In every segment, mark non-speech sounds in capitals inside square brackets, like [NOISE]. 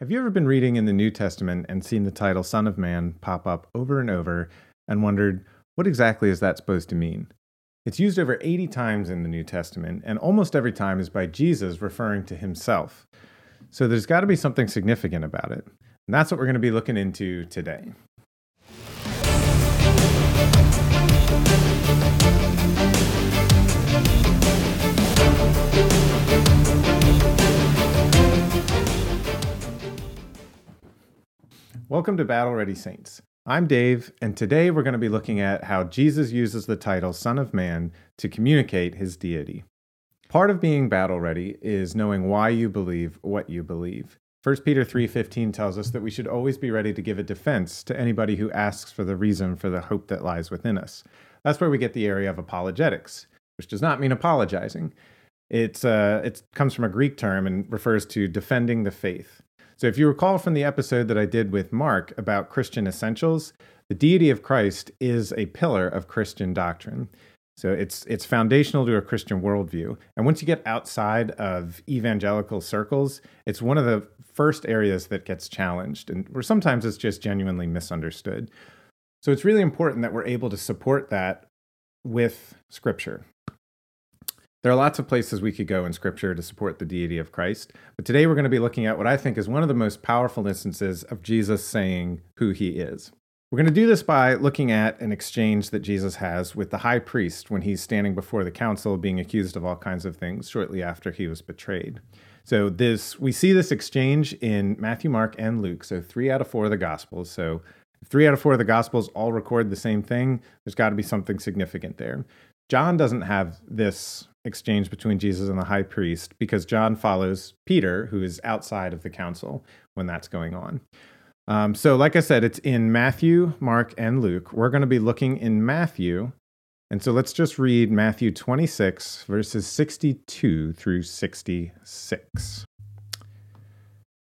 Have you ever been reading in the New Testament and seen the title Son of Man pop up over and over and wondered, what exactly is that supposed to mean? It's used over 80 times in the New Testament, and almost every time is by Jesus referring to himself. So there's got to be something significant about it. And that's what we're going to be looking into today. Welcome to Battle Ready Saints. I'm Dave, and today we're going to be looking at how Jesus uses the title Son of Man to communicate his deity. Part of being battle ready is knowing why you believe what you believe. 1 Peter 3:15 tells us that we should always be ready to give a defense to anybody who asks for the reason for the hope that lies within us. That's where we get the area of apologetics, which does not mean apologizing. It's uh, it comes from a Greek term and refers to defending the faith. So, if you recall from the episode that I did with Mark about Christian essentials, the deity of Christ is a pillar of Christian doctrine. So it's it's foundational to a Christian worldview. And once you get outside of evangelical circles, it's one of the first areas that gets challenged, and where sometimes it's just genuinely misunderstood. So it's really important that we're able to support that with Scripture. There are lots of places we could go in Scripture to support the deity of Christ, but today we're going to be looking at what I think is one of the most powerful instances of Jesus saying who he is. We're going to do this by looking at an exchange that Jesus has with the high priest when he's standing before the council being accused of all kinds of things shortly after he was betrayed. So this we see this exchange in Matthew, Mark, and Luke. So 3 out of 4 of the gospels. So if 3 out of 4 of the gospels all record the same thing, there's got to be something significant there. John doesn't have this exchange between Jesus and the high priest because John follows Peter, who is outside of the council when that's going on. Um, so, like I said, it's in Matthew, Mark, and Luke. We're going to be looking in Matthew. And so let's just read Matthew 26, verses 62 through 66.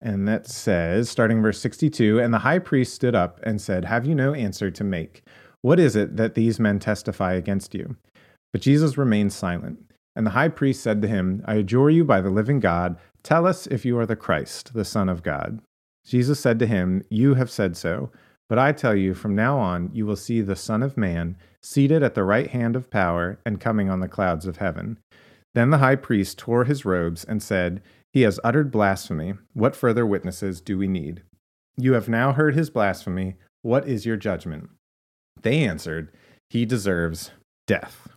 And that says, starting verse 62 And the high priest stood up and said, Have you no answer to make? What is it that these men testify against you? But Jesus remained silent. And the high priest said to him, I adjure you by the living God, tell us if you are the Christ, the Son of God. Jesus said to him, You have said so. But I tell you, from now on you will see the Son of Man seated at the right hand of power and coming on the clouds of heaven. Then the high priest tore his robes and said, He has uttered blasphemy. What further witnesses do we need? You have now heard his blasphemy. What is your judgment? They answered, He deserves death.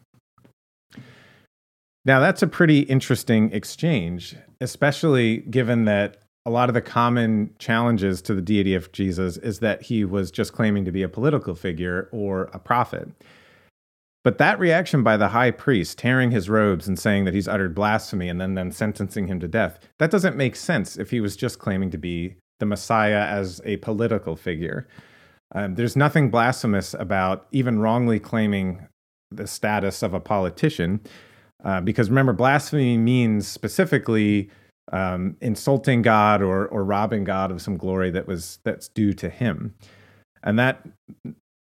Now, that's a pretty interesting exchange, especially given that a lot of the common challenges to the deity of Jesus is that he was just claiming to be a political figure or a prophet. But that reaction by the high priest, tearing his robes and saying that he's uttered blasphemy and then, then sentencing him to death, that doesn't make sense if he was just claiming to be the Messiah as a political figure. Um, there's nothing blasphemous about even wrongly claiming the status of a politician. Uh, because remember, blasphemy means specifically um, insulting God or or robbing God of some glory that was that's due to Him, and that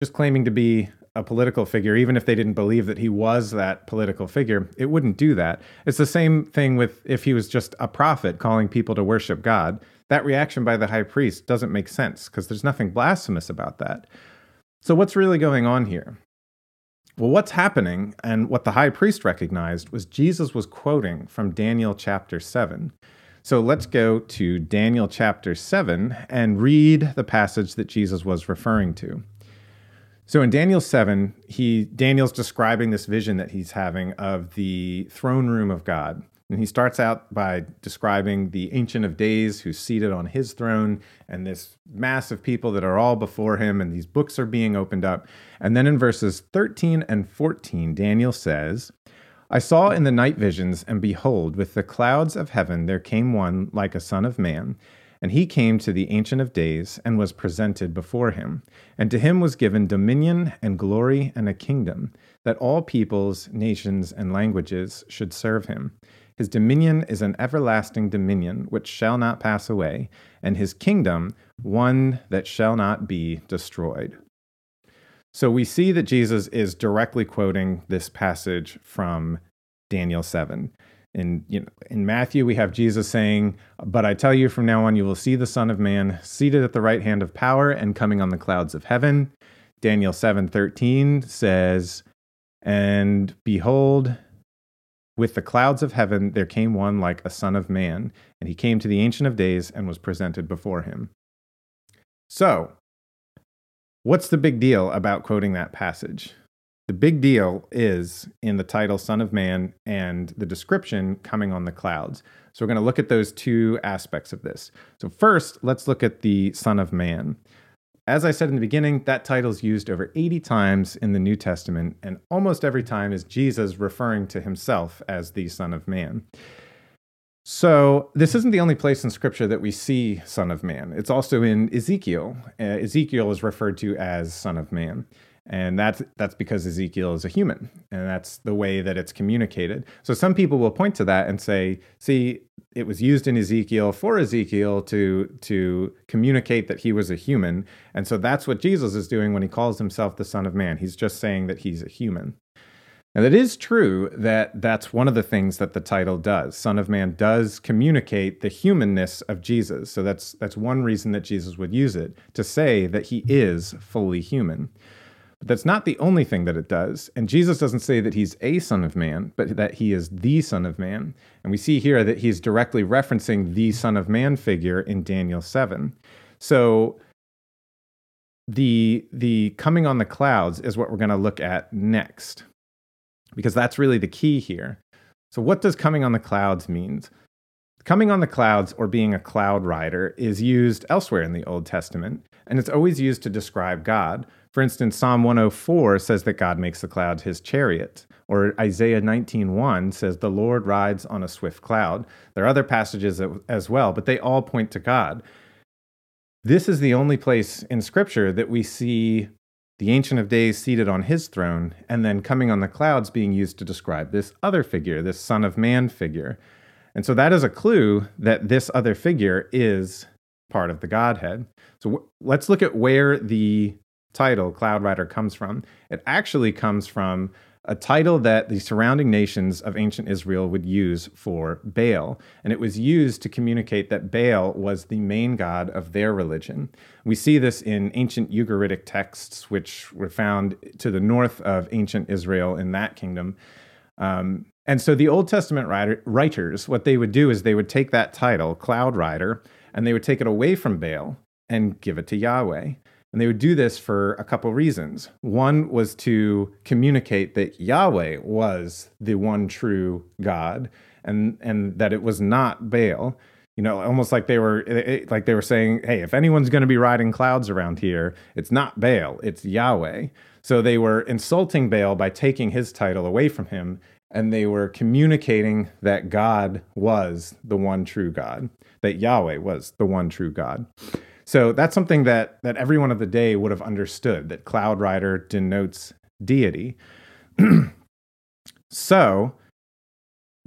just claiming to be a political figure, even if they didn't believe that he was that political figure, it wouldn't do that. It's the same thing with if he was just a prophet calling people to worship God. That reaction by the high priest doesn't make sense because there's nothing blasphemous about that. So, what's really going on here? Well, what's happening, and what the high priest recognized, was Jesus was quoting from Daniel chapter 7. So let's go to Daniel chapter 7 and read the passage that Jesus was referring to. So in Daniel 7, he Daniel's describing this vision that he's having of the throne room of God. And he starts out by describing the Ancient of Days who's seated on his throne and this mass of people that are all before him, and these books are being opened up. And then in verses 13 and 14, Daniel says, I saw in the night visions, and behold, with the clouds of heaven there came one like a son of man. And he came to the Ancient of Days and was presented before him. And to him was given dominion and glory and a kingdom, that all peoples, nations, and languages should serve him. His dominion is an everlasting dominion which shall not pass away, and his kingdom one that shall not be destroyed. So we see that Jesus is directly quoting this passage from Daniel 7. In, you know, in Matthew, we have Jesus saying, But I tell you, from now on, you will see the Son of Man seated at the right hand of power and coming on the clouds of heaven. Daniel 7:13 says, And behold, with the clouds of heaven there came one like a son of man, and he came to the Ancient of Days and was presented before him. So, what's the big deal about quoting that passage? The big deal is in the title Son of Man and the description coming on the clouds. So, we're going to look at those two aspects of this. So, first, let's look at the Son of Man. As I said in the beginning, that title is used over 80 times in the New Testament, and almost every time is Jesus referring to himself as the Son of Man. So, this isn't the only place in Scripture that we see Son of Man. It's also in Ezekiel. Uh, Ezekiel is referred to as Son of Man. And that's that's because Ezekiel is a human, and that's the way that it's communicated. So some people will point to that and say, "See, it was used in Ezekiel for Ezekiel to to communicate that he was a human, and so that's what Jesus is doing when he calls himself the Son of Man. He's just saying that he's a human." And it is true that that's one of the things that the title does. Son of Man does communicate the humanness of Jesus. So that's that's one reason that Jesus would use it to say that he is fully human. But that's not the only thing that it does. And Jesus doesn't say that he's a son of man, but that he is the son of man. And we see here that he's directly referencing the son of man figure in Daniel 7. So the the coming on the clouds is what we're going to look at next. Because that's really the key here. So what does coming on the clouds mean? Coming on the clouds or being a cloud rider is used elsewhere in the Old Testament, and it's always used to describe God. For instance, Psalm 104 says that God makes the cloud his chariot, or Isaiah 19:1 says the Lord rides on a swift cloud. There are other passages as well, but they all point to God. This is the only place in scripture that we see the Ancient of Days seated on his throne, and then coming on the clouds being used to describe this other figure, this Son of Man figure. And so that is a clue that this other figure is part of the Godhead. So w- let's look at where the title Cloud Rider comes from. It actually comes from a title that the surrounding nations of ancient Israel would use for Baal. And it was used to communicate that Baal was the main god of their religion. We see this in ancient Ugaritic texts, which were found to the north of ancient Israel in that kingdom. Um, and so the Old Testament writer, writers, what they would do is they would take that title, Cloud Rider, and they would take it away from Baal and give it to Yahweh. And they would do this for a couple reasons. One was to communicate that Yahweh was the one true God and, and that it was not Baal. You know, almost like they were eh, eh, like they were saying, "Hey, if anyone's going to be riding clouds around here, it's not Baal, it's Yahweh." So they were insulting Baal by taking his title away from him and they were communicating that God was the one true God, that Yahweh was the one true God. So that's something that that everyone of the day would have understood that cloud rider denotes deity. [CLEARS THROAT] so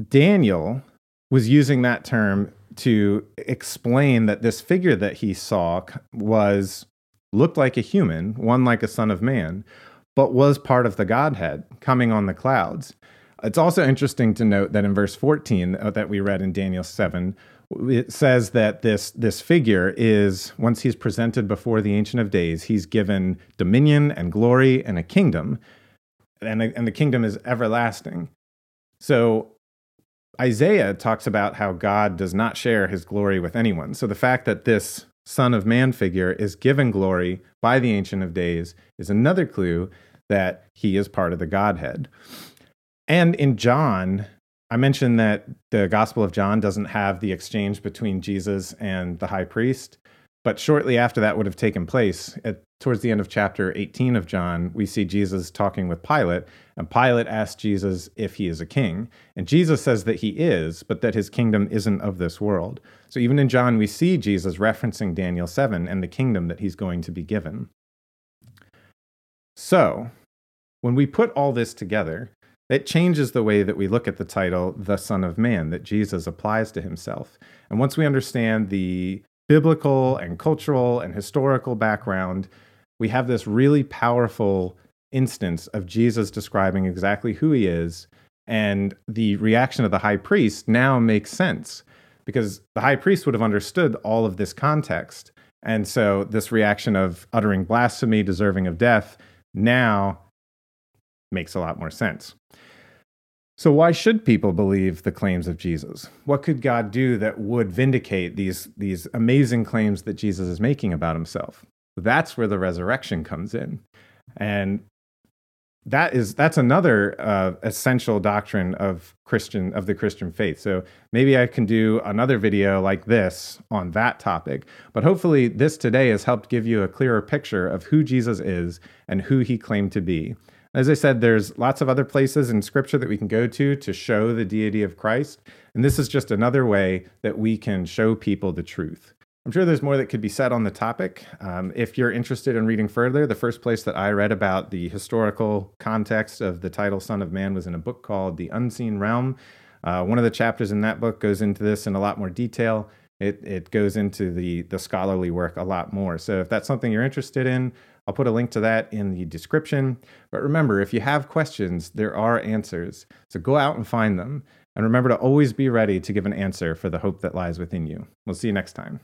Daniel was using that term to explain that this figure that he saw was looked like a human, one like a son of man, but was part of the Godhead coming on the clouds. It's also interesting to note that in verse 14 uh, that we read in Daniel 7, it says that this this figure is once he's presented before the ancient of days he's given dominion and glory and a kingdom and, and the kingdom is everlasting. So isaiah talks about how god does not share his glory with anyone. So the fact that this son of man figure is given glory by the ancient of days is another clue that he is part of the godhead. And in John, I mentioned that the Gospel of John doesn't have the exchange between Jesus and the high priest. But shortly after that would have taken place, at, towards the end of chapter 18 of John, we see Jesus talking with Pilate. And Pilate asks Jesus if he is a king. And Jesus says that he is, but that his kingdom isn't of this world. So even in John, we see Jesus referencing Daniel 7 and the kingdom that he's going to be given. So, when we put all this together, it changes the way that we look at the title, the Son of Man, that Jesus applies to himself. And once we understand the biblical and cultural and historical background, we have this really powerful instance of Jesus describing exactly who he is And the reaction of the high priest now makes sense because the high priest would have understood all of this context. And so this reaction of uttering blasphemy, deserving of death, now makes a lot more sense. So, why should people believe the claims of Jesus? What could God do that would vindicate these, these amazing claims that Jesus is making about himself? That's where the resurrection comes in. And that is that's another uh, essential doctrine of Christian of the Christian faith. So maybe I can do another video like this on that topic. But hopefully, this today has helped give you a clearer picture of who Jesus is and who he claimed to be. As I said, there's lots of other places in Scripture that we can go to to show the deity of Christ, and this is just another way that we can show people the truth. I'm sure there's more that could be said on the topic. Um, if you're interested in reading further, the first place that I read about the historical context of the title Son of Man was in a book called The Unseen Realm. Uh, one of the chapters in that book goes into this in a lot more detail. It, it goes into the, the scholarly work a lot more. So if that's something you're interested in, I'll put a link to that in the description. But remember, if you have questions, there are answers. So go out and find them. And remember to always be ready to give an answer for the hope that lies within you. We'll see you next time.